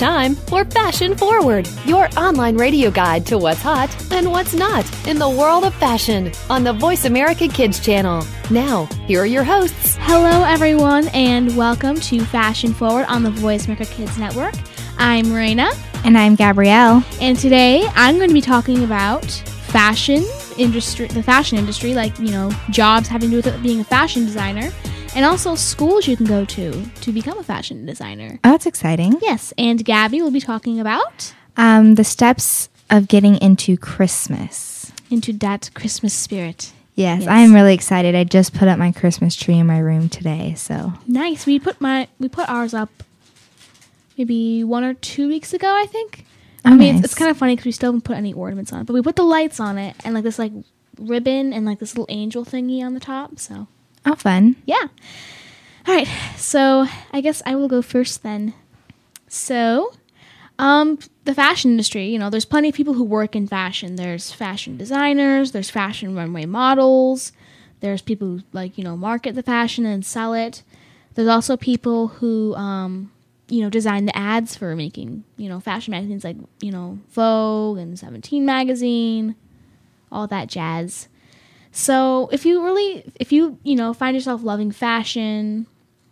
time for Fashion Forward, your online radio guide to what's hot and what's not in the world of fashion on the Voice America Kids channel. Now, here are your hosts. Hello, everyone, and welcome to Fashion Forward on the Voice America Kids Network. I'm Marina. And I'm Gabrielle. And today I'm going to be talking about fashion industry, the fashion industry, like, you know, jobs having to do with being a fashion designer and also schools you can go to to become a fashion designer. Oh, that's exciting. Yes, and Gabby will be talking about um, the steps of getting into Christmas. Into that Christmas spirit. Yes, yes, I am really excited. I just put up my Christmas tree in my room today, so nice. We put my we put ours up maybe one or two weeks ago, I think. Oh, I mean, nice. it's, it's kind of funny because we still haven't put any ornaments on it, but we put the lights on it and like this like ribbon and like this little angel thingy on the top. So Oh, fun. Yeah. All right. So I guess I will go first then. So, um, the fashion industry, you know, there's plenty of people who work in fashion. There's fashion designers, there's fashion runway models, there's people who, like, you know, market the fashion and sell it. There's also people who, um, you know, design the ads for making, you know, fashion magazines like, you know, Vogue and 17 magazine, all that jazz. So if you really, if you, you know, find yourself loving fashion,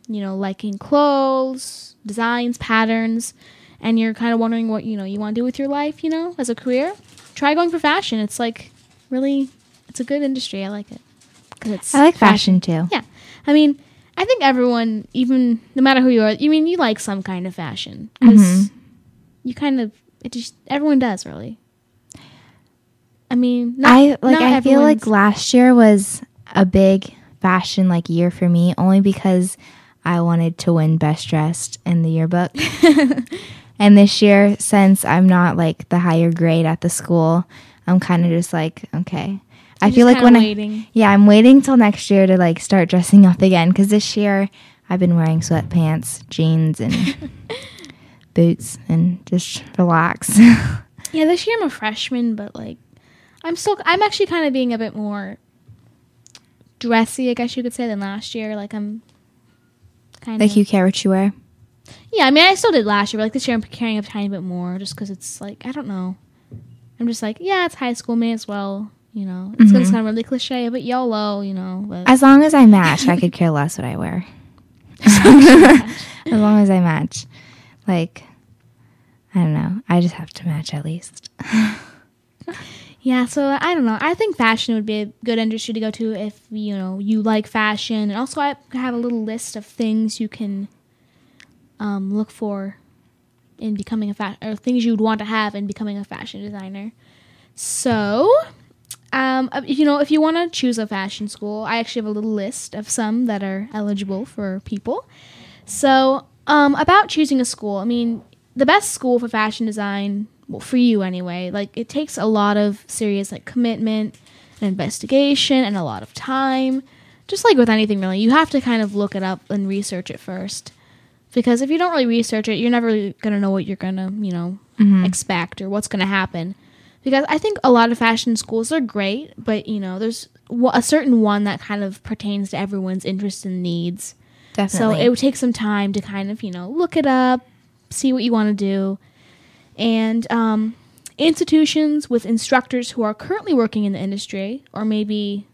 you know, liking clothes, designs, patterns, and you're kind of wondering what, you know, you want to do with your life, you know, as a career, try going for fashion. It's like really, it's a good industry. I like it. Cause it's I like fashion, fashion too. Yeah. I mean, I think everyone, even no matter who you are, you mean you like some kind of fashion because mm-hmm. you kind of it just everyone does really. I mean, not, I like. I feel like last year was a big fashion like year for me, only because I wanted to win best dressed in the yearbook. and this year, since I'm not like the higher grade at the school, I'm kind of just like, okay. I feel like when waiting. I yeah, I'm waiting till next year to like start dressing up again because this year I've been wearing sweatpants, jeans, and boots, and just relax. yeah, this year I'm a freshman, but like I'm still. I'm actually kind of being a bit more dressy, I guess you could say, than last year. Like I'm kind of like you care what you wear. Yeah, I mean, I still did last year, but like this year, I'm caring a tiny bit more, just because it's like I don't know. I'm just like, yeah, it's high school, may as well. You know, it's mm-hmm. gonna sound really cliche, but YOLO, you know. But. As long as I match, I could care less what I wear. as long as I match, like, I don't know. I just have to match at least. Yeah, so I don't know. I think fashion would be a good industry to go to if you know you like fashion, and also I have a little list of things you can um, look for in becoming a fashion, or things you would want to have in becoming a fashion designer. So, um, uh, you know, if you want to choose a fashion school, I actually have a little list of some that are eligible for people. So, um, about choosing a school, I mean, the best school for fashion design well, for you anyway. Like it takes a lot of serious like commitment and investigation and a lot of time. Just like with anything really, you have to kind of look it up and research it first. Because if you don't really research it, you're never really gonna know what you're gonna, you know, mm-hmm. expect or what's gonna happen. Because I think a lot of fashion schools are great, but you know, there's a certain one that kind of pertains to everyone's interests and needs. Definitely. So it would take some time to kind of, you know, look it up, see what you want to do, and um, institutions with instructors who are currently working in the industry or maybe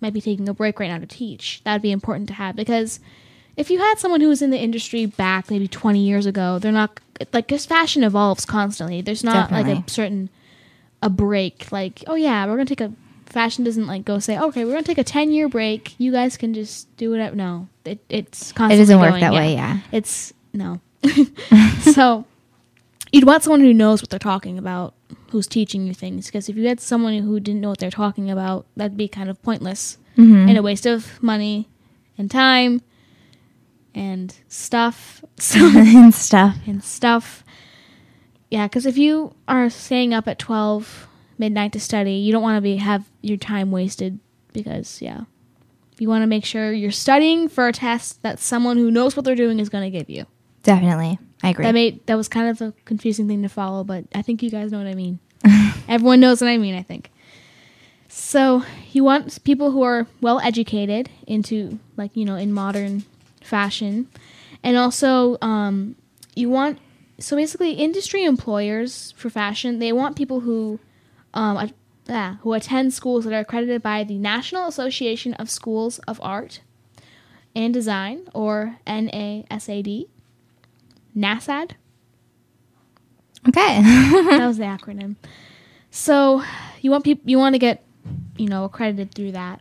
might be taking a break right now to teach. That would be important to have because if you had someone who was in the industry back maybe 20 years ago, they're not like because fashion evolves constantly. There's not Definitely. like a certain a break like oh yeah we're gonna take a fashion doesn't like go say okay we're gonna take a 10 year break you guys can just do whatever no it, it's constantly it doesn't work going. that yeah. way yeah it's no so you'd want someone who knows what they're talking about, who's teaching you things. Because if you had someone who didn't know what they're talking about, that'd be kind of pointless mm-hmm. and a waste of money and time and stuff. And stuff. And stuff. Yeah, because if you are staying up at 12 midnight to study, you don't want to be have your time wasted because, yeah. You want to make sure you're studying for a test that someone who knows what they're doing is going to give you. Definitely. I agree. That made that was kind of a confusing thing to follow, but I think you guys know what I mean. Everyone knows what I mean, I think. So you want people who are well educated into like, you know, in modern fashion. And also um, you want so basically, industry employers for fashion they want people who, um, yeah, who attend schools that are accredited by the National Association of Schools of Art and Design, or NASAD, NASAD. Okay. that was the acronym. So you want people you want to get you know accredited through that,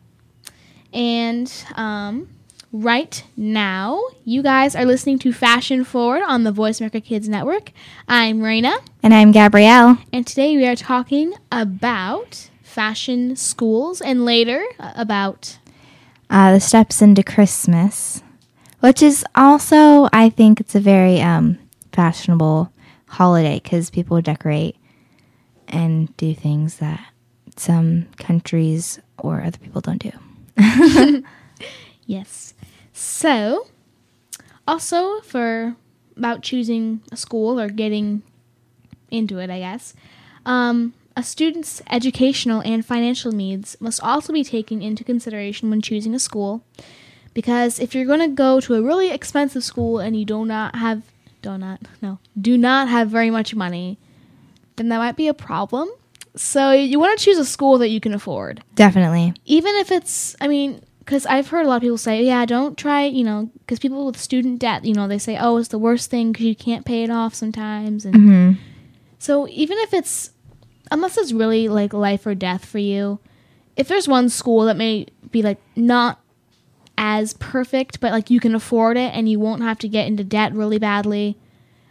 and um, right now you guys are listening to Fashion Forward on the Voice America Kids Network. I'm Raina, and I'm Gabrielle, and today we are talking about fashion schools, and later uh, about uh, the steps into Christmas, which is also I think it's a very um, fashionable holiday because people decorate and do things that some countries or other people don't do. yes. So, also for about choosing a school or getting into it, I guess, um, a student's educational and financial needs must also be taken into consideration when choosing a school. Because if you're going to go to a really expensive school and you do not have, do not, no, do not have very much money, then that might be a problem. So you want to choose a school that you can afford. Definitely. Even if it's, I mean, because I've heard a lot of people say, yeah, don't try, you know, because people with student debt, you know, they say, oh, it's the worst thing because you can't pay it off sometimes. And mm-hmm. so even if it's, unless it's really like life or death for you, if there's one school that may be like not as perfect, but like you can afford it and you won't have to get into debt really badly,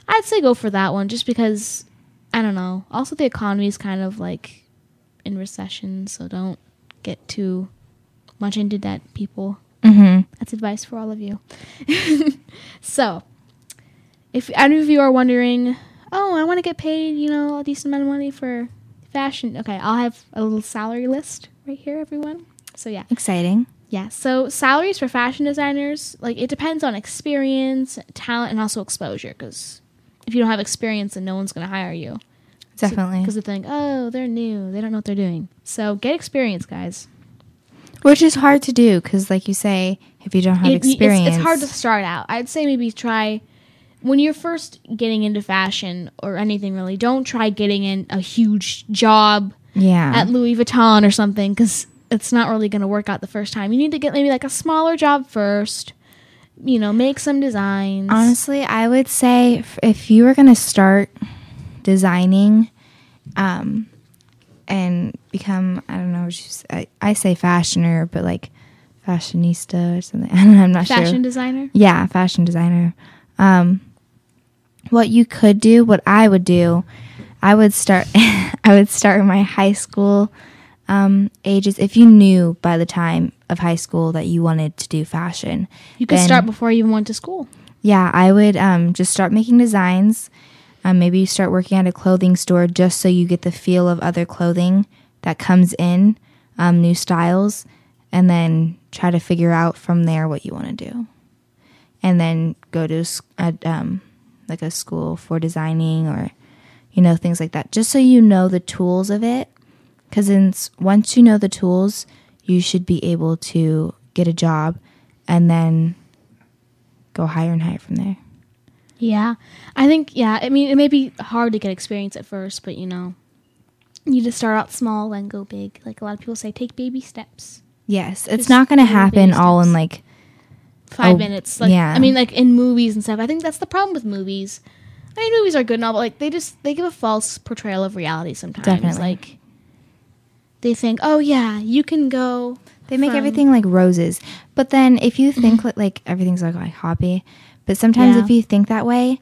I'd say go for that one just because I don't know. Also, the economy is kind of like in recession, so don't get too much into debt, people. Mm-hmm. That's advice for all of you. so, if any of you are wondering, oh, I want to get paid, you know, a decent amount of money for fashion, okay, I'll have a little salary list right here, everyone. So, yeah. Exciting. Yeah, so salaries for fashion designers, like it depends on experience, talent, and also exposure. Because if you don't have experience, then no one's going to hire you. Definitely. Because so, they think, oh, they're new. They don't know what they're doing. So get experience, guys. Which is hard to do because, like you say, if you don't have it, experience, it's, it's hard to start out. I'd say maybe try when you're first getting into fashion or anything really. Don't try getting in a huge job, yeah, at Louis Vuitton or something because it's not really going to work out the first time. You need to get maybe like a smaller job first. You know, make some designs. Honestly, I would say if you were going to start designing, um, and become I don't know I, I say fashioner but like fashionista or something I don't know I'm not fashion sure fashion designer yeah fashion designer um what you could do what I would do I would start I would start my high school um, ages if you knew by the time of high school that you wanted to do fashion you could then, start before you even went to school yeah I would um, just start making designs um, maybe you start working at a clothing store just so you get the feel of other clothing that comes in, um, new styles, and then try to figure out from there what you want to do. And then go to a, um, like a school for designing or, you know, things like that, just so you know the tools of it. Because once you know the tools, you should be able to get a job and then go higher and higher from there. Yeah. I think, yeah, I mean, it may be hard to get experience at first, but you know, you just start out small and go big. Like a lot of people say, take baby steps. Yes. It's just not going to happen all in like five oh, minutes. Like, yeah. I mean, like in movies and stuff. I think that's the problem with movies. I mean, movies are good and all, but like they just, they give a false portrayal of reality sometimes. Definitely. Like, they think, oh yeah, you can go. They make everything like roses. But then if you think like, like everything's like, like happy, but sometimes yeah. if you think that way,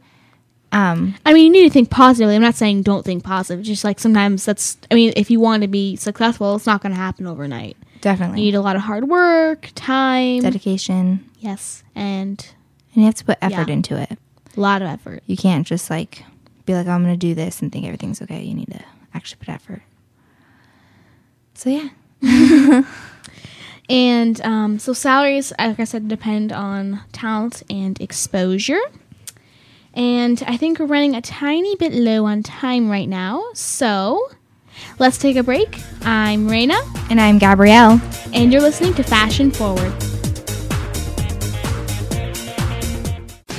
um, I mean, you need to think positively. I'm not saying don't think positive. Just like sometimes that's. I mean, if you want to be successful, it's not going to happen overnight. Definitely, you need a lot of hard work, time, dedication. Yes, and and you have to put effort yeah. into it. A lot of effort. You can't just like be like, oh, I'm going to do this and think everything's okay. You need to actually put effort. So yeah. And um, so salaries, like I said, depend on talent and exposure. And I think we're running a tiny bit low on time right now. So let's take a break. I'm Raina. And I'm Gabrielle. And you're listening to Fashion Forward.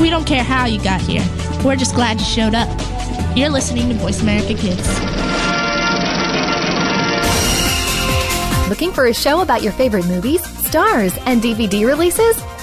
We don't care how you got here. We're just glad you showed up. You're listening to Voice America Kids. Looking for a show about your favorite movies, stars, and DVD releases?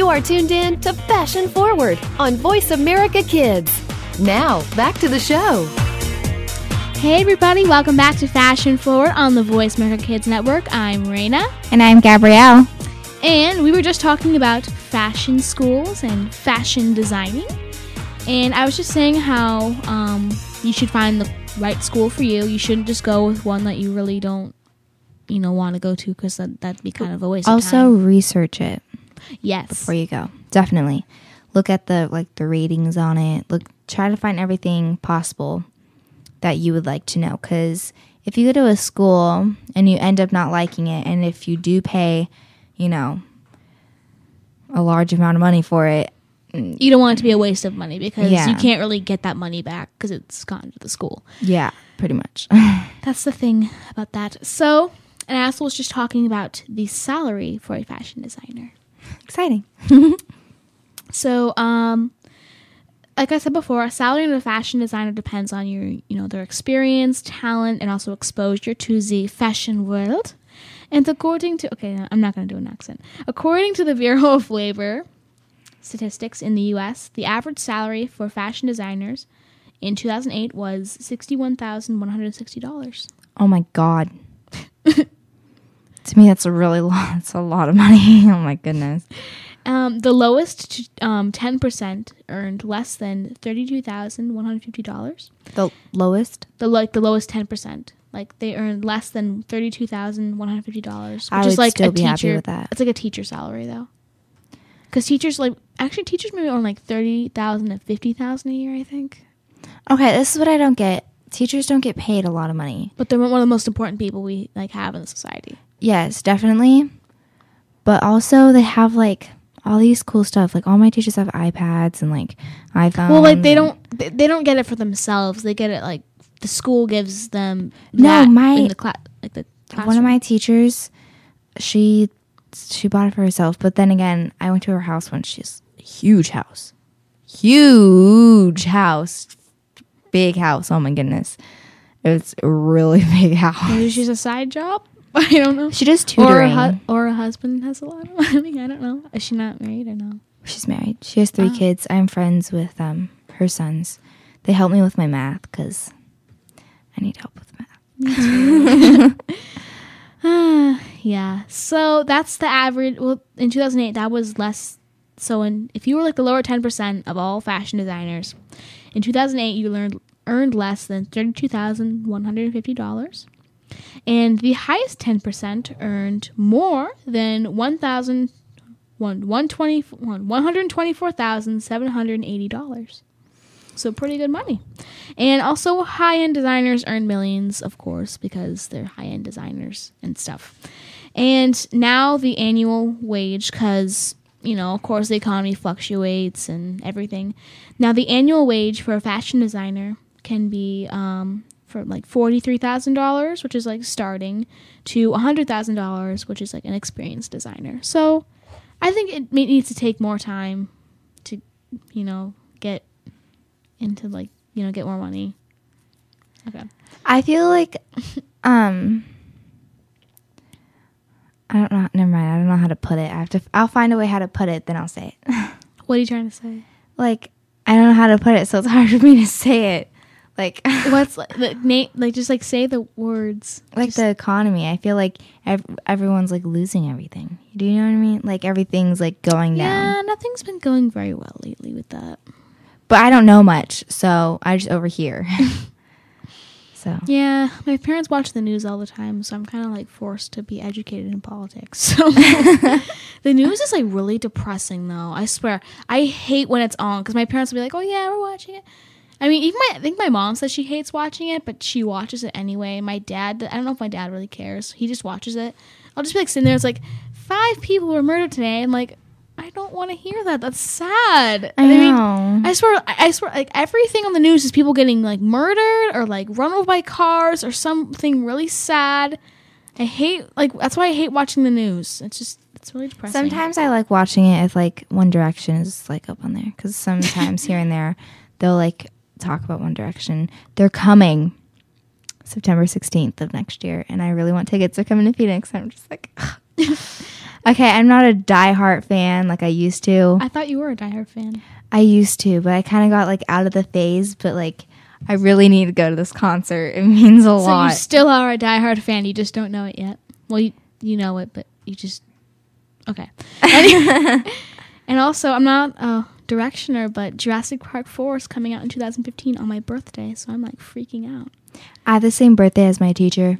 You are tuned in to Fashion Forward on Voice America Kids. Now, back to the show. Hey, everybody, welcome back to Fashion Forward on the Voice America Kids Network. I'm Raina. And I'm Gabrielle. And we were just talking about fashion schools and fashion designing. And I was just saying how um, you should find the right school for you. You shouldn't just go with one that you really don't, you know, want to go to because that, that'd be kind of a waste also, research it Yes. before you go. Definitely. Look at the like the ratings on it. Look try to find everything possible that you would like to know cuz if you go to a school and you end up not liking it and if you do pay, you know, a large amount of money for it, mm, you don't want it to be a waste of money because Yeah. you can't really get that money back because it's gone to the school. yeah, pretty much. That's the thing about that. So, and I also was just talking about the salary for a fashion designer. Exciting. So, um, like I said before, a salary of a fashion designer depends on your, you know, their experience, talent, and also exposure to the fashion world. And according to, okay, I'm not going to do an accent. According to the Bureau of Labor statistics in the U.S., the average salary for fashion designers in 2008 was $61,160. Oh my god. to me that's a really lot. That's a lot of money. oh my goodness. Um, the lowest um, 10% earned less than $32,150. The lowest? The like the lowest 10%. Like they earned less than $32,150, which I is like still a be teacher. happy with that. It's like a teacher salary though. Cuz teachers like actually teachers maybe earn like 30,000 to 50,000 a year, I think. Okay, this is what I don't get. Teachers don't get paid a lot of money. But they're one of the most important people we like have in society. Yes, definitely. But also they have like all these cool stuff. Like all my teachers have iPads and like iPhones. well, like they don't they, don't get it for themselves. They get it like the school gives them No, my- in the class like the one of my teachers, she she bought it for herself. But then again, I went to her house once. She's huge house, huge house, big house. Oh my goodness, it's a really big house. Maybe she's a side job. I don't know. She does Or a, tutoring. hu- or a husband has a lot of money. I don't know. Is she not married or no? She's married. She has three Oh. kids. I'm friends with um her sons. They help me with my math because I need help with math. Yeah. So that's the average. Well, in 2008, that was less. So in if you were like the lower 10% of all fashion designers, in 2008 you learned earned less than $32,150. And the highest 10% earned more than 1,000 one- 120 one- $124,780. So pretty good money. And also high end designers earn millions, of course, because they're high end designers and stuff. And now the annual wage, because, you know, of course the economy fluctuates and everything. Now the annual wage for a fashion designer can be um, from like $43,000, which is like starting, to $100,000, which is like an experienced designer. So I think it may- needs to take more time to, you know, get into like, you know, get more money. Okay. I feel like um I don't know. Never mind. I don't know how to put it. I have to. I'll find a way how to put it. Then I'll say it. What are you trying to say? like I don't know how to put it, so it's hard for me to say it. Like What's like the name? Like just like say the words. like Just- the economy. I feel like ev- everyone's like losing everything. Do you know what I mean? Like everything's like going down. yeah, nothing's been going very well lately with that. But I don't know much, so I just overhear. so Yeah, my parents watch the news all the time, so I'm kind of like forced to be educated in politics. So the news is like really depressing, though. I swear, I hate when it's on because my parents will be like, "Oh yeah, we're watching it." I mean, even my I think my mom says she hates watching it, but she watches it anyway. My dad, I don't know if my dad really cares. He just watches it. I'll just be like sitting there. It's like five people were murdered today. I'm like, I don't want to hear that. That's sad. I mean, know. I swear, I I swear, like everything on the news is people getting like murdered or like run over by cars or something really sad. I hate like that's why I hate watching the news. It's just it's really depressing. Sometimes I like watching it if like One Direction is like up on there because sometimes here and there they'll like talk about One Direction. They're coming September sixteenth of next year, and I really want tickets. They're coming to Phoenix. I'm just like, okay, I'm not a diehard fan like I used to. I thought you were a diehard fan. I used to, but I kind of got like out of the phase. But like, I really need to go to this concert. It means a So lot. you still are a diehard fan. You just don't know it yet. Well, you you know it, but you just okay. And, also, I'm not a directioner, but Jurassic Park Four is coming out in 2015 on my birthday, so I'm like freaking out. I have the same birthday as my teacher.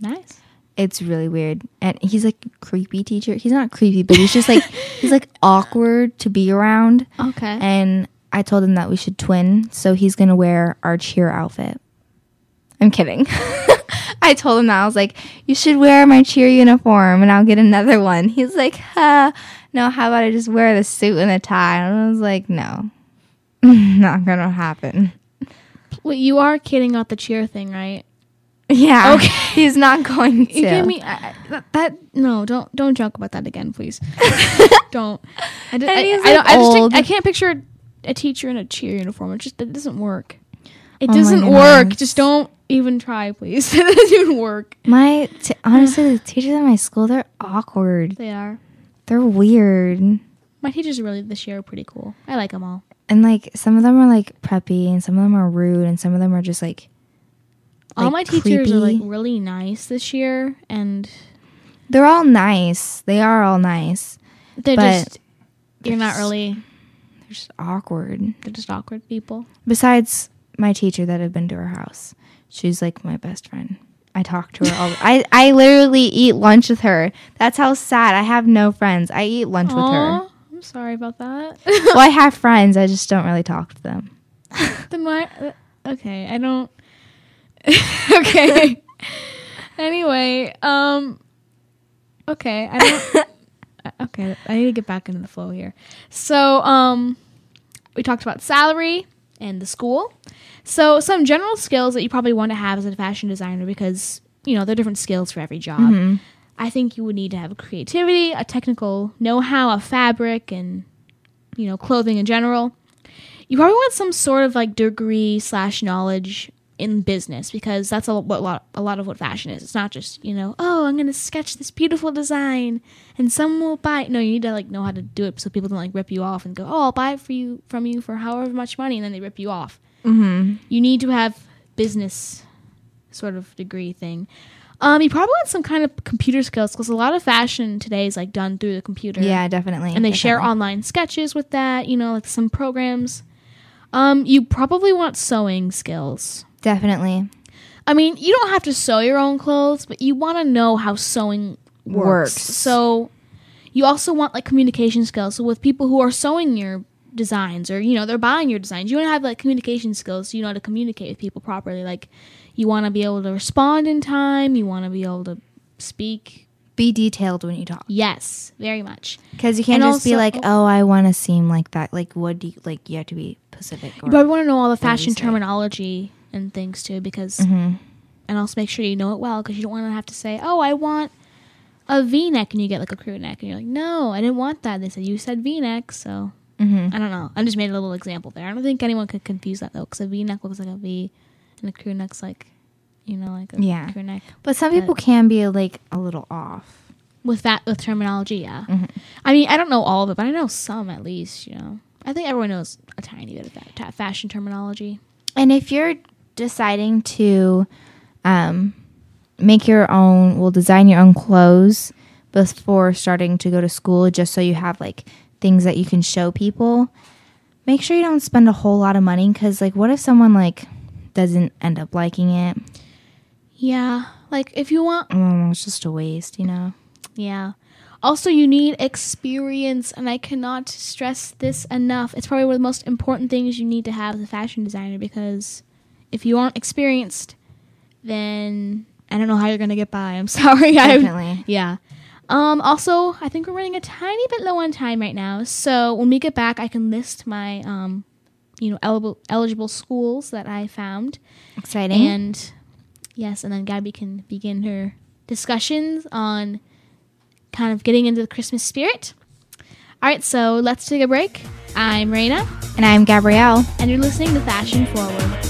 Nice. it's really weird and he's like a creepy teacher he's not creepy but he's just like he's like awkward to be around Okay. and i told him that we should twin so he's gonna wear our cheer outfit i'm kidding i told him that i was like you should wear my cheer uniform and i'll get another one he's like huh no how about i just wear the suit and the tie and i was like no not gonna happen Wait, you are kidding about the cheer thing, right? yeah Okay. he's not going to You gave me I, that, that. No, don't don't joke about that again, please. don't. I, And I, he's, I don't. like, I just think, I can't picture a teacher in a cheer uniform. It just it doesn't work. It Oh doesn't work. Just don't even try, please. it doesn't even work. My t- honestly, the teachers at my school they're awkward. They are. They're weird, My teachers really this year are pretty cool. I like them all. and like some of them are like preppy, and some of them are rude, and some of them are just like all like, my teachers are like really nice this year, and they're all nice. They are all nice. they're But just you're not really. They're just awkward. They're just awkward people. Besides my teacher that I've been to her house, she's like my best friend. I talk to her all. I I literally eat lunch with her. That's how sad. I have no friends. I eat lunch with her. I'm sorry about that. Well, I have friends. I just don't really talk to them. Then why? uh, Okay, I don't. okay. anyway, um. Okay, I don't. uh, okay, I need to get back into the flow here. So, um, we talked about salary and the school. So, some general skills that you probably want to have as a fashion designer because you know there are different skills for every job. Mm-hmm. I think you would need to have creativity, a technical know-how of fabric, and you know clothing in general you probably want some sort of like degree slash knowledge in business because that's a, what a lot, a lot of what fashion is. It's not just you know, oh, I'm gonna sketch this beautiful design and someone will buy. it. No, you need to like know how to do it so people don't like rip you off and go, oh, I'll buy it for you from you for however much money, and then they rip you off. Mm-hmm. You need to have business sort of degree thing. Um, you probably want some kind of computer skills because a lot of fashion today is like done through the computer Yeah, definitely. and they share online sketches with that you know like some programs um you probably want sewing skills Definitely. i mean you don't have to sew your own clothes but you want to know how sewing works. Works. so you also want like communication skills so with people who are sewing your designs or you know they're buying your designs you want to have like communication skills so you know how to communicate with people properly like you want to be able to respond in time you want to be able to speak Be detailed when you talk. yes very much Because you can't And just be like, oh, I want to seem like that. Like, what do you, like, you have to be Pacific. Or, You probably want to know all the fashion terminology and things too, because Mhm. and also make sure you know it well, because you don't want to have to say, "Oh, I want a V-neck," and you get like a crew neck, and you're like, "No, I didn't want that." They said you said V-neck, so Mhm. I don't know. I just made a little example there. I don't think anyone could confuse that though, because a V-neck looks like a V, and a crew neck's like, you know, like a Yeah. crew neck. But some people But- can be, like, a little off. with that with terminology. Yeah, I mean I don't know all of it, but I know some at least. You know, I think everyone knows a tiny bit of that ta- fashion terminology. And if you're deciding to um, make your own, well, design your own clothes before starting to go to school, just so you have like things that you can show people, make sure you don't spend a whole lot of money. Because, like, what if someone like doesn't end up liking it? Yeah, like if you want, Mm, it's just a waste, you know. yeah. Also, you need experience, and I cannot stress this enough. It's probably one of the most important things you need to have as a fashion designer because if you aren't experienced, then I don't know how you're gonna get by. I'm sorry. I'm- Definitely. Yeah. Um, also, I think we're running a tiny bit low on time right now. So when we get back, I can list my, um, you know, eligible eligible schools that I found, Exciting. and yes, and then Gabby can begin her discussions on kind of getting into the Christmas spirit. All right, so let's take a break. I'm Raina, and I'm Gabrielle. and you're listening to Fashion Forward.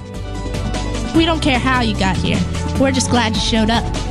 We don't care how you got here. We're just glad you showed up.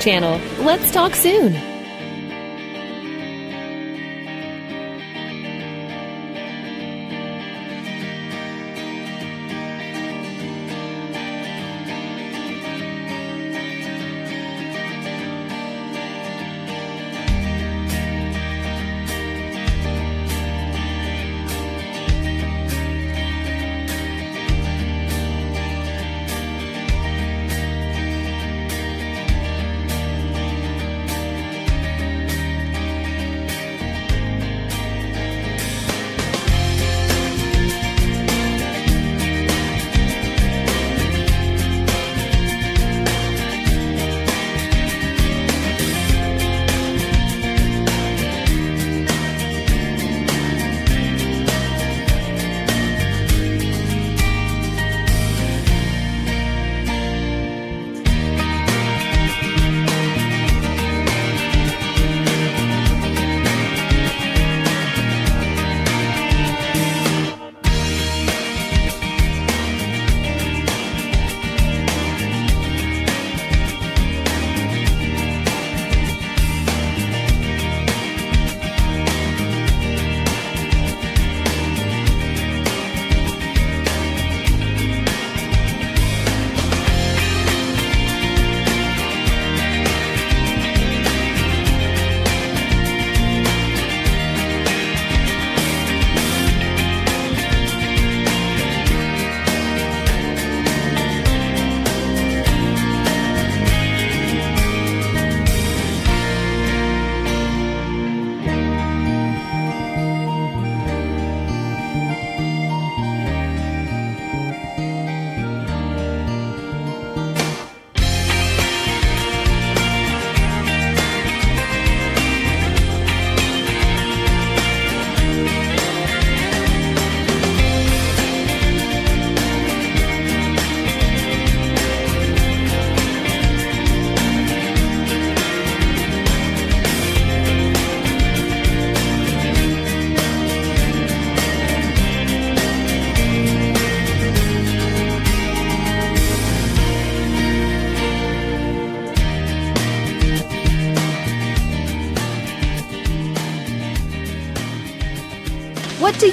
channel. Let's talk soon.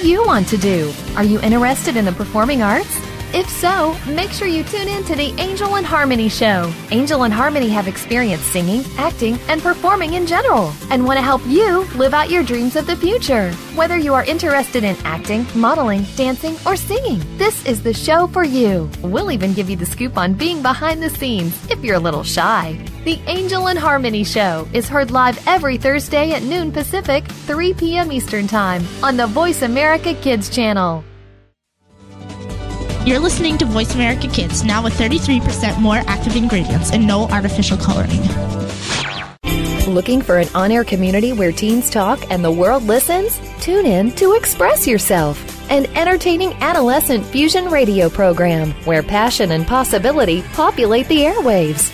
You want to do? Are you interested in the performing arts? If so, make sure you tune in to the Angel and Harmony Show. Angel and Harmony have experience singing, acting, and performing in general, and want to help you live out your dreams of the future. Whether you are interested in acting, modeling, dancing, or singing, this is the show for you. We'll even give you the scoop on being behind the scenes if you're a little shy. The Angel and Harmony Show is heard live every Thursday at noon Pacific, 3 p.m. Eastern Time on the Voice America Kids channel. You're listening to Voice America Kids, now with 33% more active ingredients and no artificial coloring. Looking for an on air community where teens talk and the world listens? Tune in to Express Yourself, an entertaining adolescent fusion radio program where passion and possibility populate the airwaves.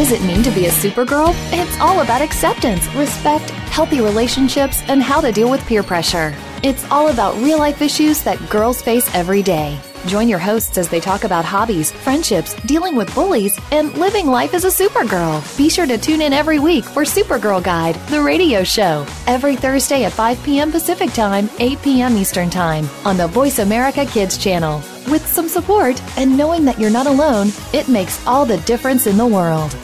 Does it mean to be a supergirl? It's all about acceptance, respect, healthy relationships, and how to deal with peer pressure. It's all about real life issues that girls face every day. Join your hosts as they talk about hobbies, friendships, dealing with bullies, and living life as a supergirl. Be sure to tune in every week for Supergirl Guide, the radio show, every Thursday at 5 p.m. Pacific Time, 8 p.m. Eastern Time on the Voice America Kids channel. With some support and knowing that you're not alone, it makes all the difference in the world.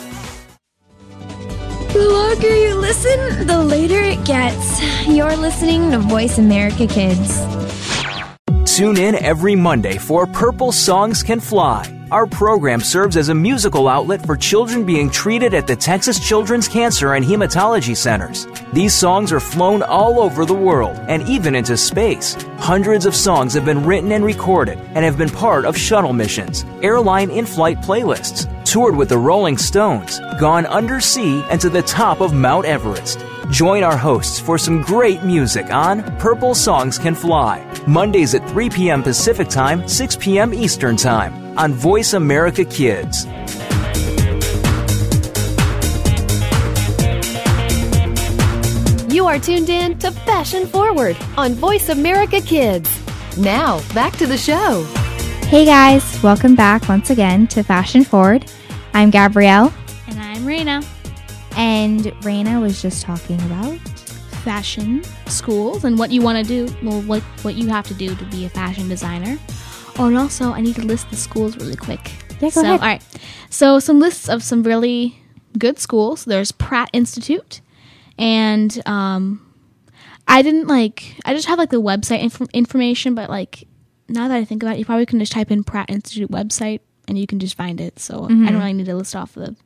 The longer you listen, the later it gets. You're listening to Voice America Kids. Tune in every Monday for Purple Songs Can Fly. Our program serves as a musical outlet for children being treated at the Texas Children's Cancer and Hematology Centers. These songs are flown all over the world and even into space. Hundreds of songs have been written and recorded and have been part of shuttle missions, airline in flight playlists, toured with the Rolling Stones, gone undersea and to the top of Mount Everest. Join our hosts for some great music on Purple Songs Can Fly, Mondays at 3 p.m. Pacific Time, 6 p.m. Eastern Time on Voice America Kids. You are tuned in to Fashion Forward on Voice America Kids. Now, back to the show. Hey guys, welcome back once again to Fashion Forward. I'm Gabrielle. And I'm Raina. And Raina was just talking about fashion schools and what you want to do. Well, what what you have to do to be a fashion designer. Oh, and also I need to list the schools really quick. Yeah, go so, ahead. All right. So some lists of some really good schools. There's Pratt Institute, and um, I didn't like. I just have like the website inf- information, but like now that I think about it, you probably can just type in Pratt Institute website and you can just find it. So I don't mm-hmm. really need to list off the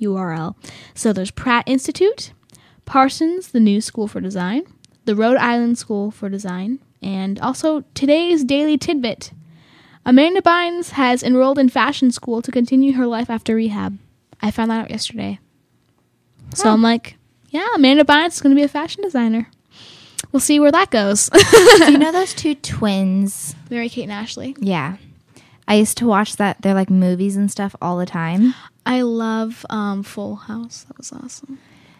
URL. So there's Pratt Institute, Parsons, the New School for Design, the Rhode Island School for Design, and also today's Daily Tidbit. Amanda Bynes has enrolled in fashion school to continue her life after rehab. I found that out yesterday. So I'm like, yeah, Amanda Bynes is going to be a fashion designer. We'll see where that goes. Do you know those two twins? Mary Kate and Ashley. Yeah. I used to watch that. They're like movies and stuff all the time. I love um, Full House. That was awesome.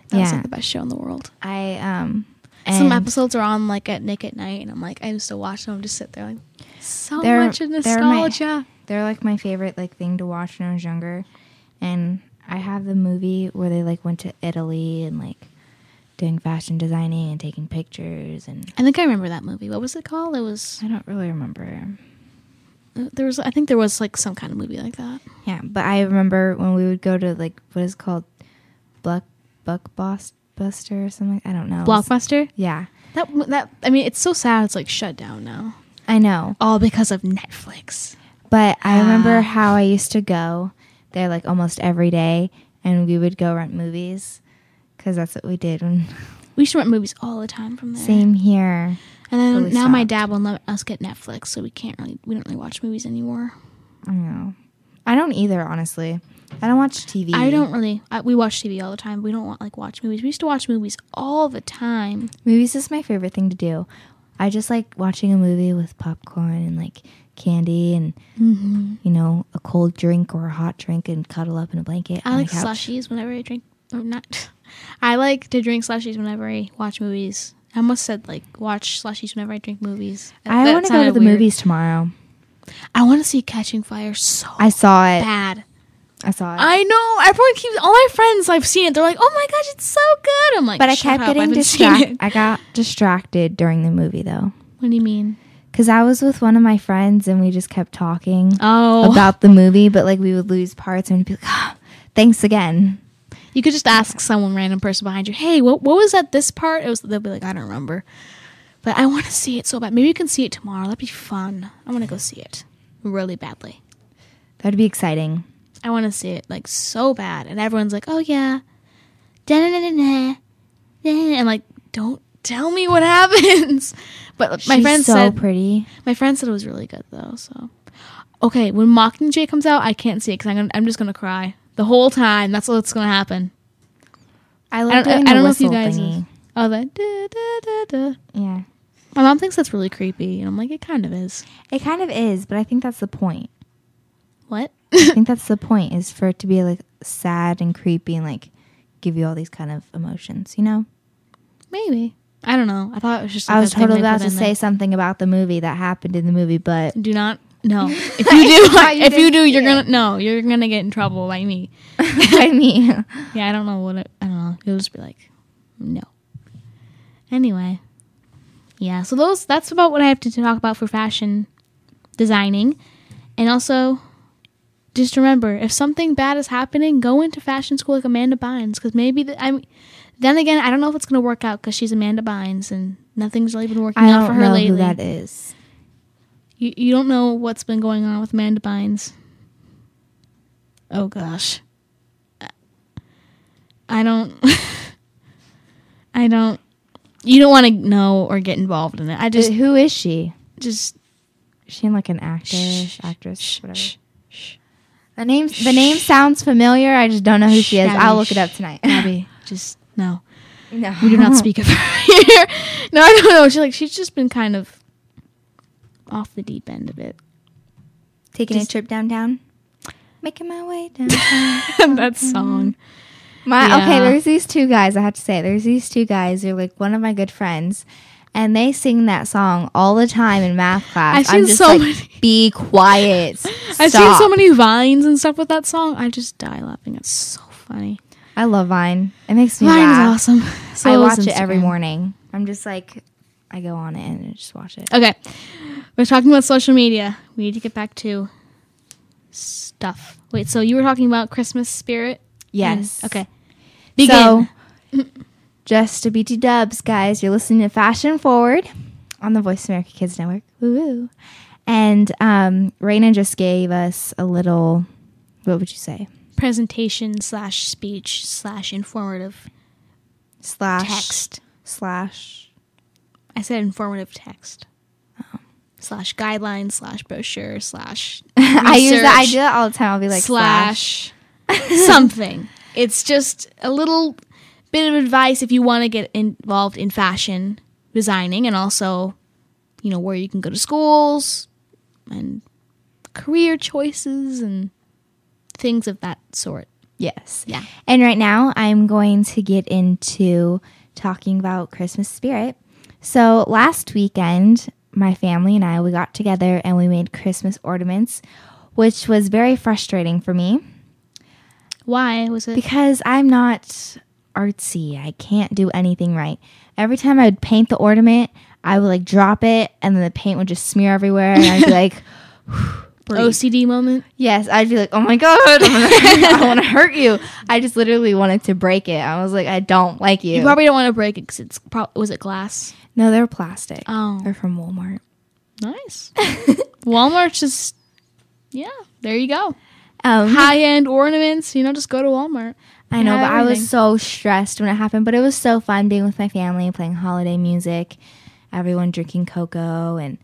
That was Yeah. like the best show in the world. I um Some episodes are on like at Nick at Nite, and I'm like, I used to watch them, just sit there like, so They're- much of they're my- nostalgia. they're like my favorite like thing to watch when I was younger. And I have the movie where they like went to Italy and like doing fashion designing and taking pictures and I think I remember that movie. What was it called? It was I don't really remember. There was I think there was like some kind of movie like that. Yeah, but I remember when we would go to like what is it called Buck Buck Boss Buster or something. I don't know. Blockbuster. Yeah, That that I mean, it's so sad. It's like shut down now, I know. all because of Netflix. But I remember Ah. how I used to go there like almost every day, and we would go rent movies because that's what we did. When We used to rent movies all the time from there. same here. And then we now my dad won't let us get Netflix, so we can't really we don't really watch movies anymore. I know. I don't either, honestly. I don't watch TV. I don't really. I, we watch TV all the time. We don't want like watch movies. We used to watch movies all the time. Movies is my favorite thing to do. I just like watching a movie with popcorn and like candy and Mm-hmm. you know a cold drink or a hot drink and cuddle up in a blanket. I like slushies whenever I drink. Or not. I like to drink slushies whenever I watch movies. I almost said like watch slushies whenever I drink movies. That- I want to go to the weird. movies tomorrow. I want to see Catching Fire so I saw it. bad. I saw it. I know. Everyone keeps. All my friends I've seen it. They're like, "Oh my gosh, it's so good." I'm like, but I kept up, getting I haven't seen distracted. I got distracted during the movie though, What do you mean? because I was with one of my friends and we just kept talking Oh, about the movie, but like we would lose parts and be like, "Ah, "Thanks again." You could just ask someone random person behind you, "Hey, what what was at this part?" It was they'll be like, "I don't remember." But I want to see it so bad. Maybe you can see it tomorrow. That'd be fun. I want to go see it really badly. That'd be exciting. I want to see it like so bad, and everyone's like, "Oh yeah," Da-na-na-na-na. Da-na-na. and like, don't tell me what happens. But my friend so said pretty. my friend said it was really good though. So okay, when Mockingjay comes out, I can't see it because I'm gonna, I'm just gonna cry the whole time. That's what's gonna happen. I I love don't, I the don't know if you guys. Oh, that. Da, da, da. Yeah, My mom thinks that's really creepy, and I'm like, it kind of is. it kind of is, but I think that's the point. What? I think that's the point is for it to be like sad and creepy and like give you all these kind of emotions. You know, Maybe. I don't know. I thought it was just. I was totally about to say there. something about the movie that happened in the movie, but Do not. No. If you do, you if you do, you're it? gonna no. You're gonna get in trouble by me. I mean, Yeah, I don't know what it. I don't know. You'll just be like, no. Anyway, yeah. So those. That's about what I have to talk about for fashion designing, and also, just remember, if something bad is happening, go into fashion school like Amanda Bynes, because maybe the, I'm. Then again, I don't know if it's gonna work out because she's Amanda Bynes, and nothing's really been working out for don't her know lately. who that is. You you don't know what's been going on with Amanda Bynes. Oh gosh. I don't I don't you don't want to know or get involved in it. I Just who is she? just Is she like an actor, Shh, actress, shh, whatever? shh. The name the name sounds familiar. I just don't know who she is. Abby, I'll look it up tonight. Abby, just no. no, We do not speak of her here. No, I don't know. She like she's just been kind of off the deep end of it. Taking Just- a trip downtown. Making my way downtown. that song. My Yeah. okay, there's these two guys. I have to say, there's these two guys. They're like one of my good friends, and they sing that song all the time in math class. I've I'm just so like, many- be quiet. I've seen so many vines and stuff with that song. I just die laughing. It's so funny. I love Vine. It makes me Vine is awesome. So I watch it every morning. I'm just like, I go on it and just watch it. Okay. We're talking about social media. We need to get back to stuff. Wait, so you were talking about Christmas spirit? Yes. And- okay. Begin. So, just to you dubs, guys, you're listening to Fashion Forward on the Voice America Kids Network. Woo woo. And um, Raina just gave us a little, what would you say? Presentation slash speech slash informative Slash text. slash. I said informative text. Um, slash guidelines slash brochure slash I use that. I do that all the time. I'll be like slash. slash something. It's just a little bit of advice if you want to get involved in fashion designing and also, you know, where you can go to schools and career choices and things of that sort. Yes. Yeah. And right now, I'm going to get into talking about Christmas spirit. So last weekend, my family and I we got together and we made Christmas ornaments, which was very frustrating for me Why was it? because I'm not artsy. I can't do anything right. Every time I would paint the ornament, I would like drop it and then the paint would just smear everywhere and I'd be like. OCD moment. Yes, I'd be like, "Oh my god, I want to hurt you." I just literally wanted to break it. I was like, "I don't like you." You probably don't want to break it because it's pro- was it glass? No, they're plastic. Oh. they're from Walmart. Nice. Walmart's just yeah. There you go. Um, High end ornaments. You know, just go to Walmart. I know, but I was so stressed when it happened. But it was so fun being with my family, playing holiday music, everyone drinking cocoa and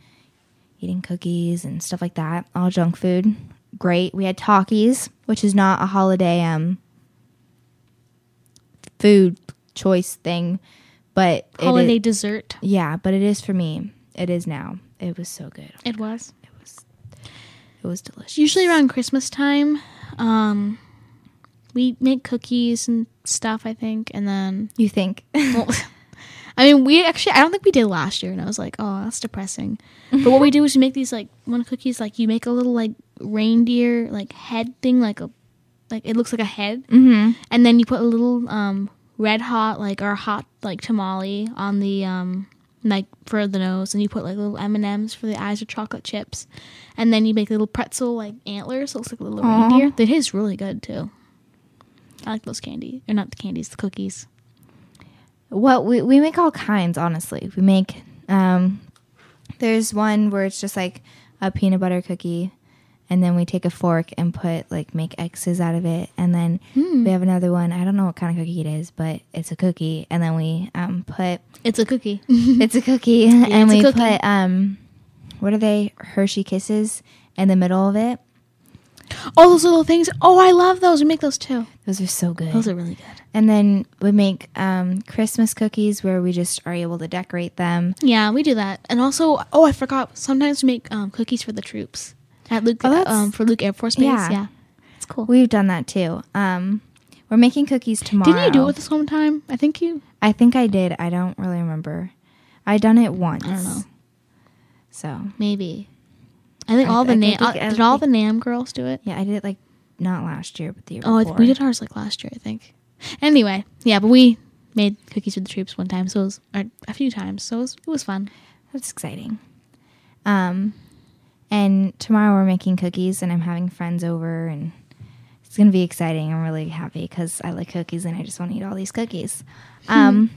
eating cookies and stuff like that. All junk food. Great. We had Takis, which is not a holiday um food choice thing, but Holiday is- dessert. Yeah, but it is for me. It is now. It was so good. It was. It was it was delicious. Usually around Christmas time, um, we make cookies and stuff. I think, and then You think? well, I mean, we actually I don't think we did last year, and I was like, oh, that's depressing. But what we do is we make these like one cookies like you make a little like reindeer like head thing, like a like it looks like a head, mm-hmm. and then you put a little um red hot like or hot like tamale on the um like for the nose and you put like little m&ms for the eyes or chocolate chips and then you make little pretzel like antlers so it looks like a little Aw. reindeer that is really good too i like those candy or not the candies the cookies What we we make all kinds. Honestly, we make. Um, there's one where it's just like a peanut butter cookie, and then we take a fork and put like make X's out of it, and then Hmm. we have another one. I don't know what kind of cookie it is, but it's a cookie, and then we um put it's a cookie it's a cookie, and we cookie. put um, what are they? Hershey Kisses in the middle of it. oh those little things oh i love those we make those too Those are so good. those are really good And then we make um, Christmas cookies where we just are able to decorate them. yeah we do that and also oh i forgot sometimes we make um, cookies for the troops at luke Oh, um, for luke air force base Yeah. yeah, it's cool We've done that too. Um, we're making cookies tomorrow. Didn't you do it with us one time? I think you. I think I did. I don't really remember. I done it once. I don't know. So Maybe. I think I- all the I Nam. think- I did all think- the Nam girls do it? yeah, I did it like not last year, but the year Oh, before. we did ours like last year, I think. Anyway, yeah, but we made cookies with the troops one time, so it was or a few times, so it was, it was fun. That's exciting. Um, and tomorrow we're making cookies, and I'm having friends over, and it's gonna be exciting. I'm really happy because I like cookies, and I just want to eat all these cookies. Um,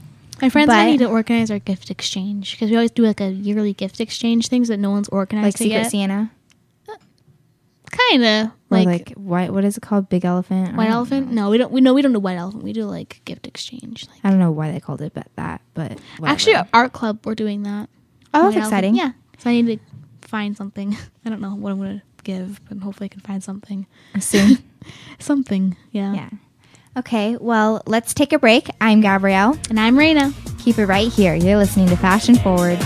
My friends and I need to organize our gift exchange because we always do like a yearly gift exchange things that no one's organized like to Secret yet. Santa, Kind of like, like, white. What is it called? Big elephant. White elephant. know. No, we don't. We know we don't do white elephant. We do like gift exchange. Like, I don't know why they called it but that, but actually, whatever. art club we're doing that. oh, that's White elephant. exciting. Yeah. So I need to find something. I don't know what I'm gonna give, but hopefully I can find something. Soon. Something. Yeah. yeah. Okay, well, let's take a break. I'm Gabrielle. And I'm Raina. Keep it right here. You're listening to Fashion Forward.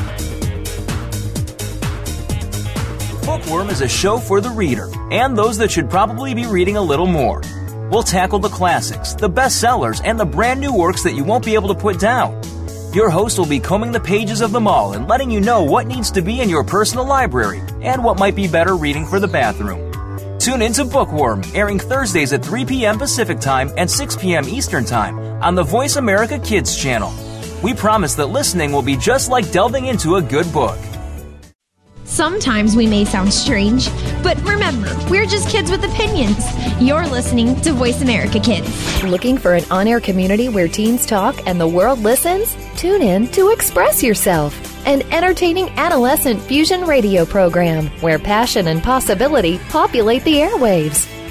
Bookworm is a show for the reader and those that should probably be reading a little more. We'll tackle the classics, the bestsellers, and the brand new works that you won't be able to put down. Your host will be combing the pages of them all and letting you know what needs to be in your personal library and what might be better reading for the bathroom. Tune in to Bookworm, airing Thursdays at 3 p.m. Pacific Time and 6 p.m. Eastern Time on the Voice America Kids channel. We promise that listening will be just like delving into a good book. Sometimes we may sound strange, but remember, we're just kids with opinions. You're listening to Voice America Kids. Looking for an on air community where teens talk and the world listens? Tune in to Express Yourself, an entertaining adolescent fusion radio program where passion and possibility populate the airwaves.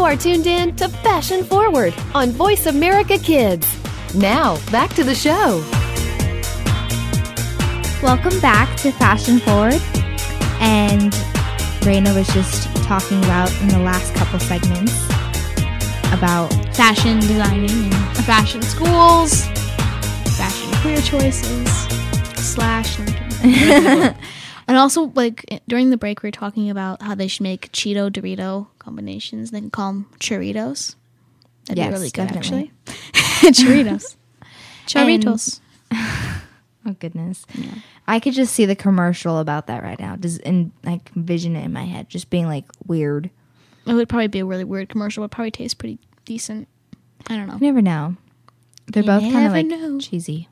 You are tuned in to Fashion Forward on Voice America Kids. Now, back to the show. Welcome back to Fashion Forward. And Raina was just talking about in the last couple segments about fashion designing and fashion schools, fashion career choices, slash. and also, like during the break, we were talking about how they should make Cheeto Dorito combinations. They can call them Churritos. That'd Yes, be really good, definitely. actually. Churritos. Churritos. Oh goodness. I could just see the commercial about that right now. Just and like envision it in my head, just being like weird. It would probably be a really weird commercial. Would probably taste pretty decent. I don't know. You never know. They're You both kind of like know. cheesy.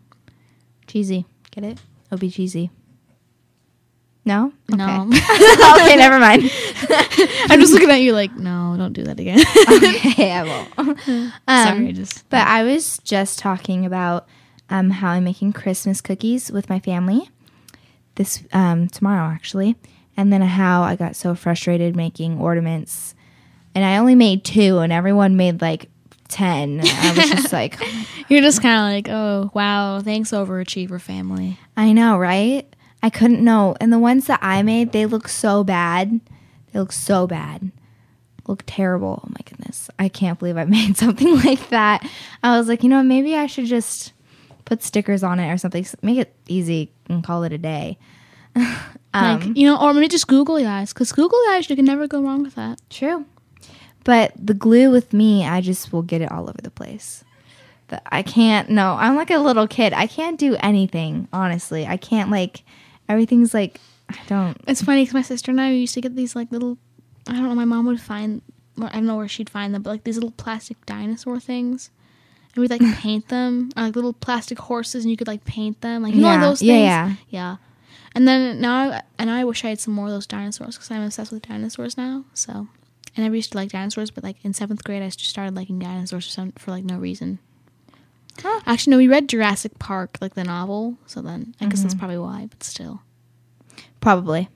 Cheesy. Get it? It'll be cheesy. No? No. Okay, okay never mind. I'm just looking at you like, no, don't do that again. okay, I won't. Sorry, just But I was just talking about um, how I'm making Christmas cookies with my family this um, tomorrow, actually, and then how I got so frustrated making ornaments, and I only made two, and everyone made like ten. I was just like, you're just kind of like, oh wow, thanks overachiever family. I know, right? I couldn't know, and the ones that I made, they look so bad. They look so bad. Look terrible. Oh my goodness. I can't believe I made something like that. I was like, you know, maybe I should just put stickers on it or something. Make it easy and call it a day. like um, you know, or maybe just googly eyes, because googly eyes you can never go wrong with that. True. But the glue with me, I just will get it all over the place. I can't, no, I'm like a little kid. I can't do anything, honestly. I can't, like, everything's like, I don't. It's funny because my sister and I used to get these like little, I don't know, my mom would find, or I don't know where she'd find them, but like these little plastic dinosaur things. And we'd like paint them, or like little plastic horses, and you could like paint them, like you know Yeah, those things. yeah. yeah. And then now, I, and I wish I had some more of those dinosaurs because I'm obsessed with dinosaurs now. So, and I never used to like dinosaurs, but like in seventh grade, I just started liking dinosaurs for some for like no reason. Actually, no, we read Jurassic Park, like the novel. So then, I guess that's Mm-hmm. probably why. But still. Probably.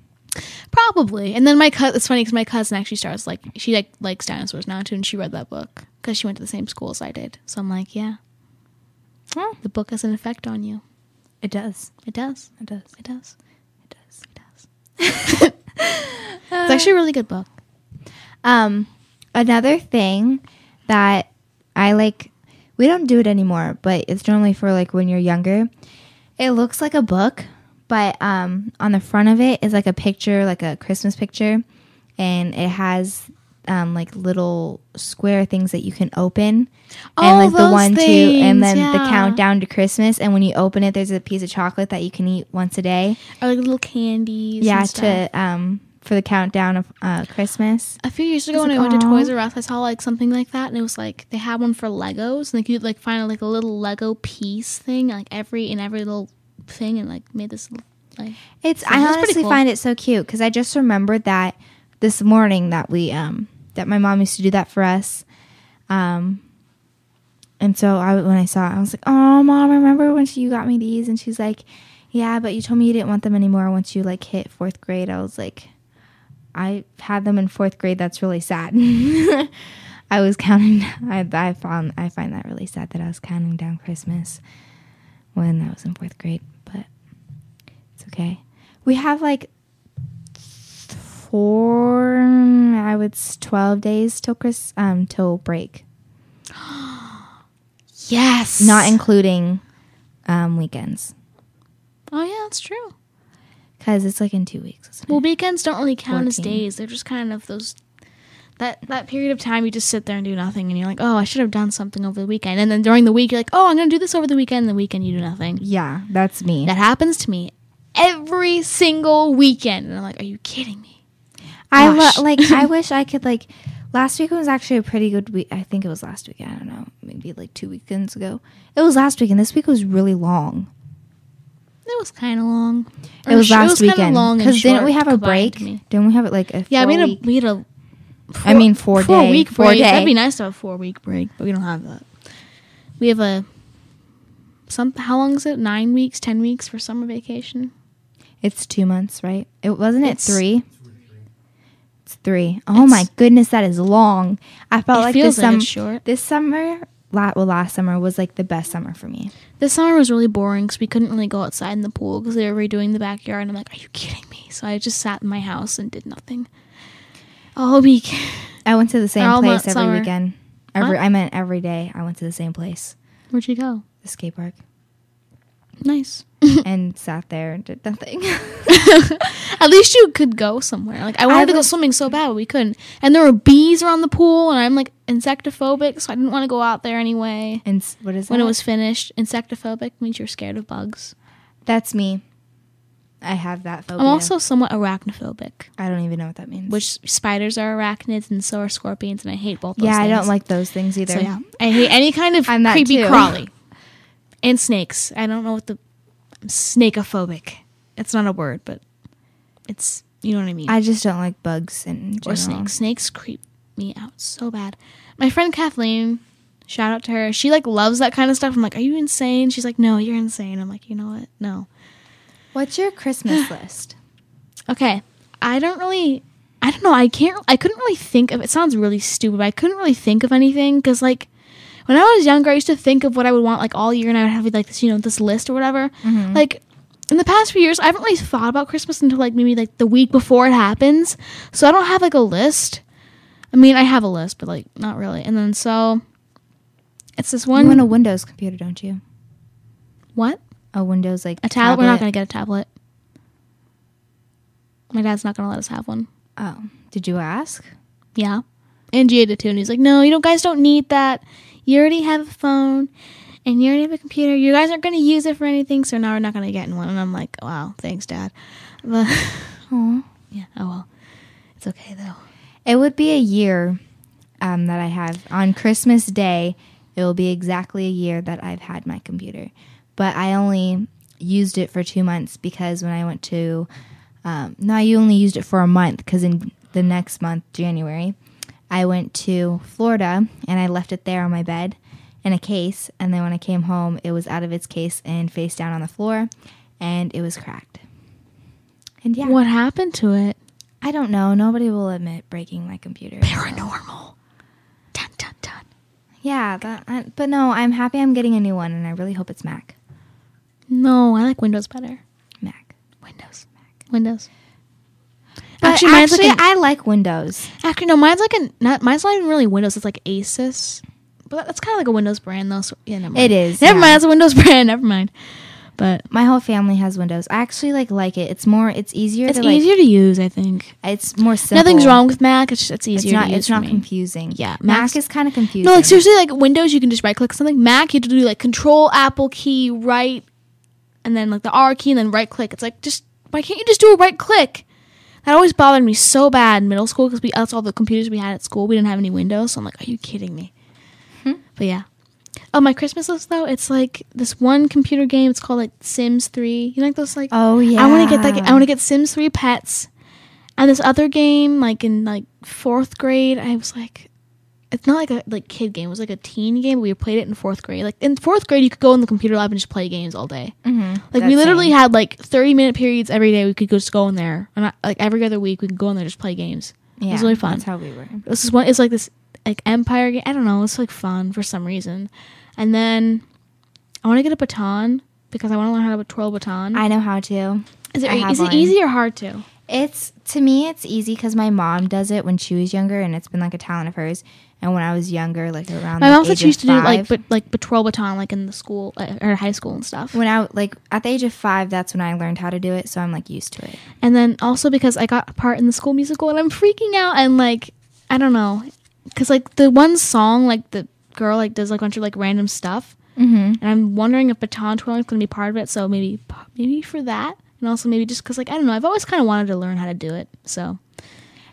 Probably. And then my cousin, it's funny because my cousin actually starts like, she like likes dinosaurs now too, and she read that book because she went to the same school as I did. So I'm like, yeah, Huh. the book has an effect on you. It does. It does. It does. It does. It does. It does. it's actually a really good book. Um, another thing that I like, we don't do it anymore, but it's normally for like when you're younger. It looks like a book, but um, on the front of it is like a picture, like a Christmas picture, and it has um, like little square things that you can open, Oh, and like the those one, two, and things, then the countdown to Christmas. And when you open it, there's a piece of chocolate that you can eat once a day. Or like little candies. yeah, and stuff. to um for the countdown of uh, Christmas. A few years ago, when like, I went to Toys R Us, I saw like something like that, and it was like they had one for Legos, and like you'd like find like a little Lego piece thing, like every in every little thing, and like made this like It's So I that's pretty honestly cool. find it so cute because I just remembered that this morning that we um that my mom used to do that for us, um, and so I when I saw it I was like, oh mom, remember when she, you got me these? And she's like, yeah, but you told me you didn't want them anymore once you like hit fourth grade. I was like, I had them in fourth grade. That's really sad. I was counting. I I found I find that really sad that I was counting down Christmas when I was in fourth grade, but it's okay. We have like four, I would twelve days till Chris um till break. Yes. not including um, weekends Oh yeah, that's true. Because it's like in two weeks. Well, weekends don't really count as days. They're just kind of those that that period of time you just sit there and do nothing, and you're like, oh, I should have done something over the weekend. And then during the week, you're like, oh, I'm gonna do this over the weekend. And the weekend, you do nothing. Yeah, that's me. That happens to me every single weekend, and I'm like, are you kidding me? I lo- like. I wish I could like. Last week was actually a pretty good week. I think it was last week. I don't know. Maybe like two weekends ago. It was last week, and this week was really long. It was kind of long. It was last kinda weekend. long Because didn't we have a break? Didn't we have it like a Yeah, we had a week? we had a. I mean, four four day, week four break. day. That'd be nice to have a four week break, but we don't have that. We have a some. How long is it? Nine weeks, ten weeks for summer vacation. It's two months, right? It wasn't it three. It's three. Oh my goodness, that is long. I felt It like this like summer. it's. This summer, la- well, last summer was like the best summer for me. This summer was really boring because we couldn't really go outside in the pool because they were redoing the backyard. And I'm like, are you kidding me? So I just sat in my house and did nothing all week. I went to the same place every summer. weekend. Every? I meant every day. I went to the same place, Where'd you go? the skate park, Nice. and sat there and did nothing. At least you could go somewhere. Like I wanted to go swimming so bad, but we couldn't. And there were bees around the pool, and I'm like insectophobic, so I didn't want to go out there anyway. and what is When that? it was finished, insectophobic means you're scared of bugs. That's me. I have that phobia. I'm also somewhat arachnophobic, I don't even know what that means. which spiders are arachnids and so are scorpions, and I hate both. Those yeah, I don't like those things either. So yeah, I hate any kind of creepy too. crawly, and snakes. I don't know what the snakeophobic. It's not a word, but it's you know what I mean. I just don't like bugs and or snakes. Snakes creep me out so bad. My friend Kathleen, shout out to her. She like loves that kind of stuff. I'm like, are you insane? She's like, no, you're insane. I'm like, you know what? No. What's your Christmas list? Okay. I don't really. I don't know. I can't. I couldn't really think of. It sounds really stupid. But I couldn't really think of anything because like. When I was younger, I used to think of what I would want like all year, and I would have like this, you know, this list or whatever. Mm-hmm. Like in the past few years, I haven't really thought about Christmas until like maybe like the week before it happens. So I don't have like a list. I mean, I have a list, but like not really. And then so it's this one. You want a Windows computer, don't you? what? A Windows like A tablet? We're not going to get a tablet. My dad's not going to let us have one. Oh, did you ask? Yeah. And Gia did too. And he's like, no, you don't, guys don't need that. You already have a phone and you already have a computer. You guys aren't going to use it for anything. So now we're not going to get in one. And I'm like, wow, thanks, Dad. But, yeah, oh well. It's okay though. it would be a year um, that I have on Christmas Day. It will be exactly a year that I've had my computer, but I only used it for two months because when I went to, um, no, I only used it for a month because in the next month, January, I went to Florida and I left it there on my bed in a case. And then when I came home, it was out of its case and face down on the floor, and it was cracked. And yeah, What happened to it? I don't know. Nobody will admit breaking my computer. Paranormal. Dun, dun, dun. Yeah, that, I, but no, I'm happy I'm getting a new one, and I really hope it's Mac. No, I like Windows better. Mac. Windows. Mac. Windows. But actually, actually, mine's like an- I like Windows. Actually, no, mine's like a not. Mine's not even really Windows. It's like Asus, but that's kind of like a Windows brand, though. So yeah, never mind. It is, Never yeah. mind. It's a Windows brand. Never mind. But My whole family has Windows. I actually like like it. It's more. It's easier. it's to, like, easier to use, I think. It's more simple. Nothing's wrong with Mac. It's just it's It's easier. not. to use It's not confusing. Yeah, Mac is kind of confusing. No, like seriously, like Windows, you can just right click something. Mac, you have to do like Control Apple key right, and then like the R key, and then right click. It's like just why can't you just do a right click? That always bothered me so bad in middle school because we that's all the computers we had at school. We didn't have any Windows, so I'm like, are you kidding me? Hmm. But yeah. Oh, my Christmas list though, it's like this one computer game. It's called like Sims Three. You know, like those like Oh yeah. I want to get like I want to get Sims 3 pets. And this other game like in like 4th grade, I was like it's not like a like kid game. It was like a teen game. We played it in 4th grade. Like in 4th grade, you could go in the computer lab and just play games all day. Mm-hmm. Like we literally had like 30 minute periods every day. We could just go in there. And I, like every other week we could go in there and just play games. Yeah, was really fun. That's how we were. This is one it's like this like Empire game. I don't know, it's like fun for some reason. And then I want to get a baton because I want to learn how to twirl a baton. I know how to. is it is it easy or hard to? It's to me, it's easy because my mom does it when she was younger, and it's been like a talent of hers. And when I was younger, like around My the mom said she used to of do like but like patrol baton like in the school uh, or high school and stuff. when I like at the age of five, that's when I learned how to do it. So I'm like used to it. And then also because I got a part in the school musical and I'm freaking out and like I don't know, because like the one song like the girl like does like a bunch of like random stuff, mm-hmm. and I'm wondering if baton twirling is gonna be part of it. So maybe maybe for that, and also maybe just because like I don't know, I've always kind of wanted to learn how to do it. So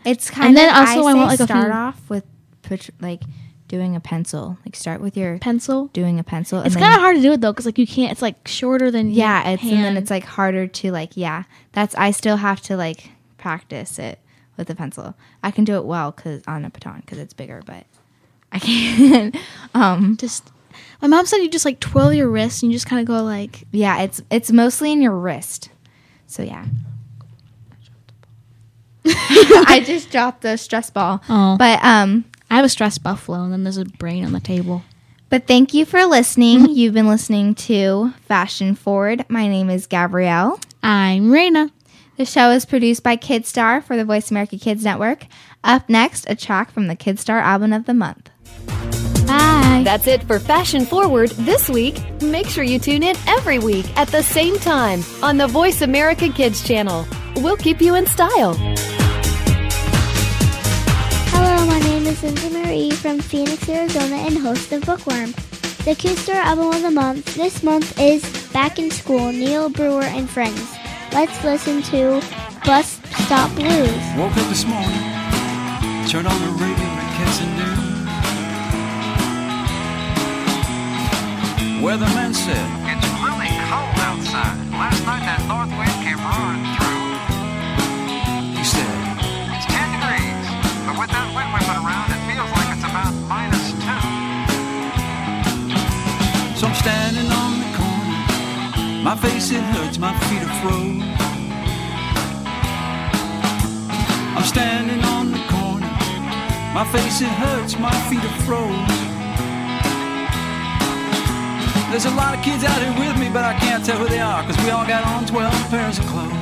It's kind And then also I I, want, like, a start few- off with put like doing a pencil. Like start with your pencil. doing a pencil. It's kind of hard to do it though, because like you can't. It's like shorter than your yeah it's and then it's like harder to like yeah that's i still have to like practice it with a pencil i can do it well because on a baton because it's bigger but i can't um just. My mom said you just like twirl your wrist and you just kind of go like yeah it's it's mostly in your wrist so yeah i just dropped the stress ball Oh. but um I have a stress buffalo and then there's a brain on the table. but thank you for listening you've been listening to fashion forward my name is gabrielle I'm Raina. The show is produced by Kidstar for the Voice America Kids Network. Up next, a track from the Kidstar album of the month. Bye. That's it for Fashion Forward this week. Make sure you tune in every week at the same time on the Voice America Kids channel. We'll keep you in style. Is Cynthia Marie from Phoenix, Arizona, and host of Bookworm. The Kidstar album of the month this month is Back in School, Neil Brewer and Friends. Let's listen to Bus Stop Blues. Woke up this morning, turned on the radio and at Kensington. Weatherman said, It's really cold outside. Last night My face it hurts, my feet are froze. I'm standing on the corner. My face it hurts, my feet are froze. There's a lot of kids out here with me, but I can't tell who they are, cause we all got on 12 pairs of clothes.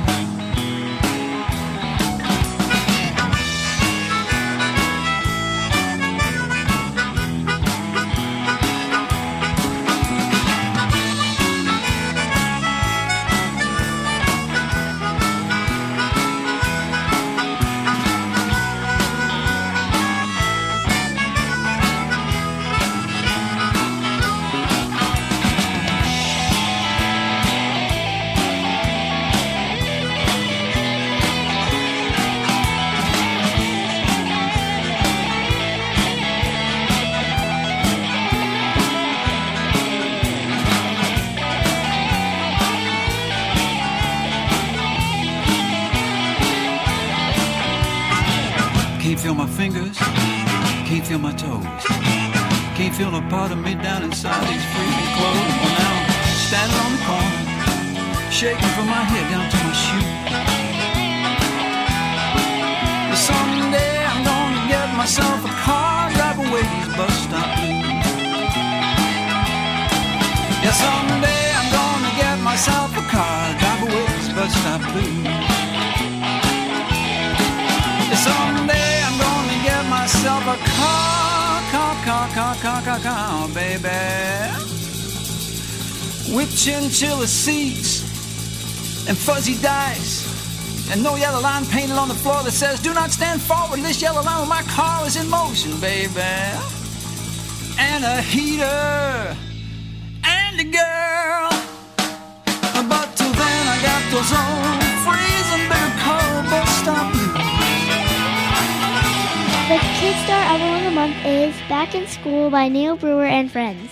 Myself a car, drive away these bus stop blues. Yeah, someday I'm gonna get myself a car, drive away these bus stop blues. Yeah, someday I'm gonna get myself a car, car, car, car, car, car, car, baby. With chinchilla seats and fuzzy dice. And no yellow line painted on the floor that says, Do not stand forward. This yellow line when my car is in motion, baby. And a heater and a girl. But till then, I got those old freezing bitter cold bus stop blues. The Kidstar album of the month is Back in School by Neil Brewer and Friends.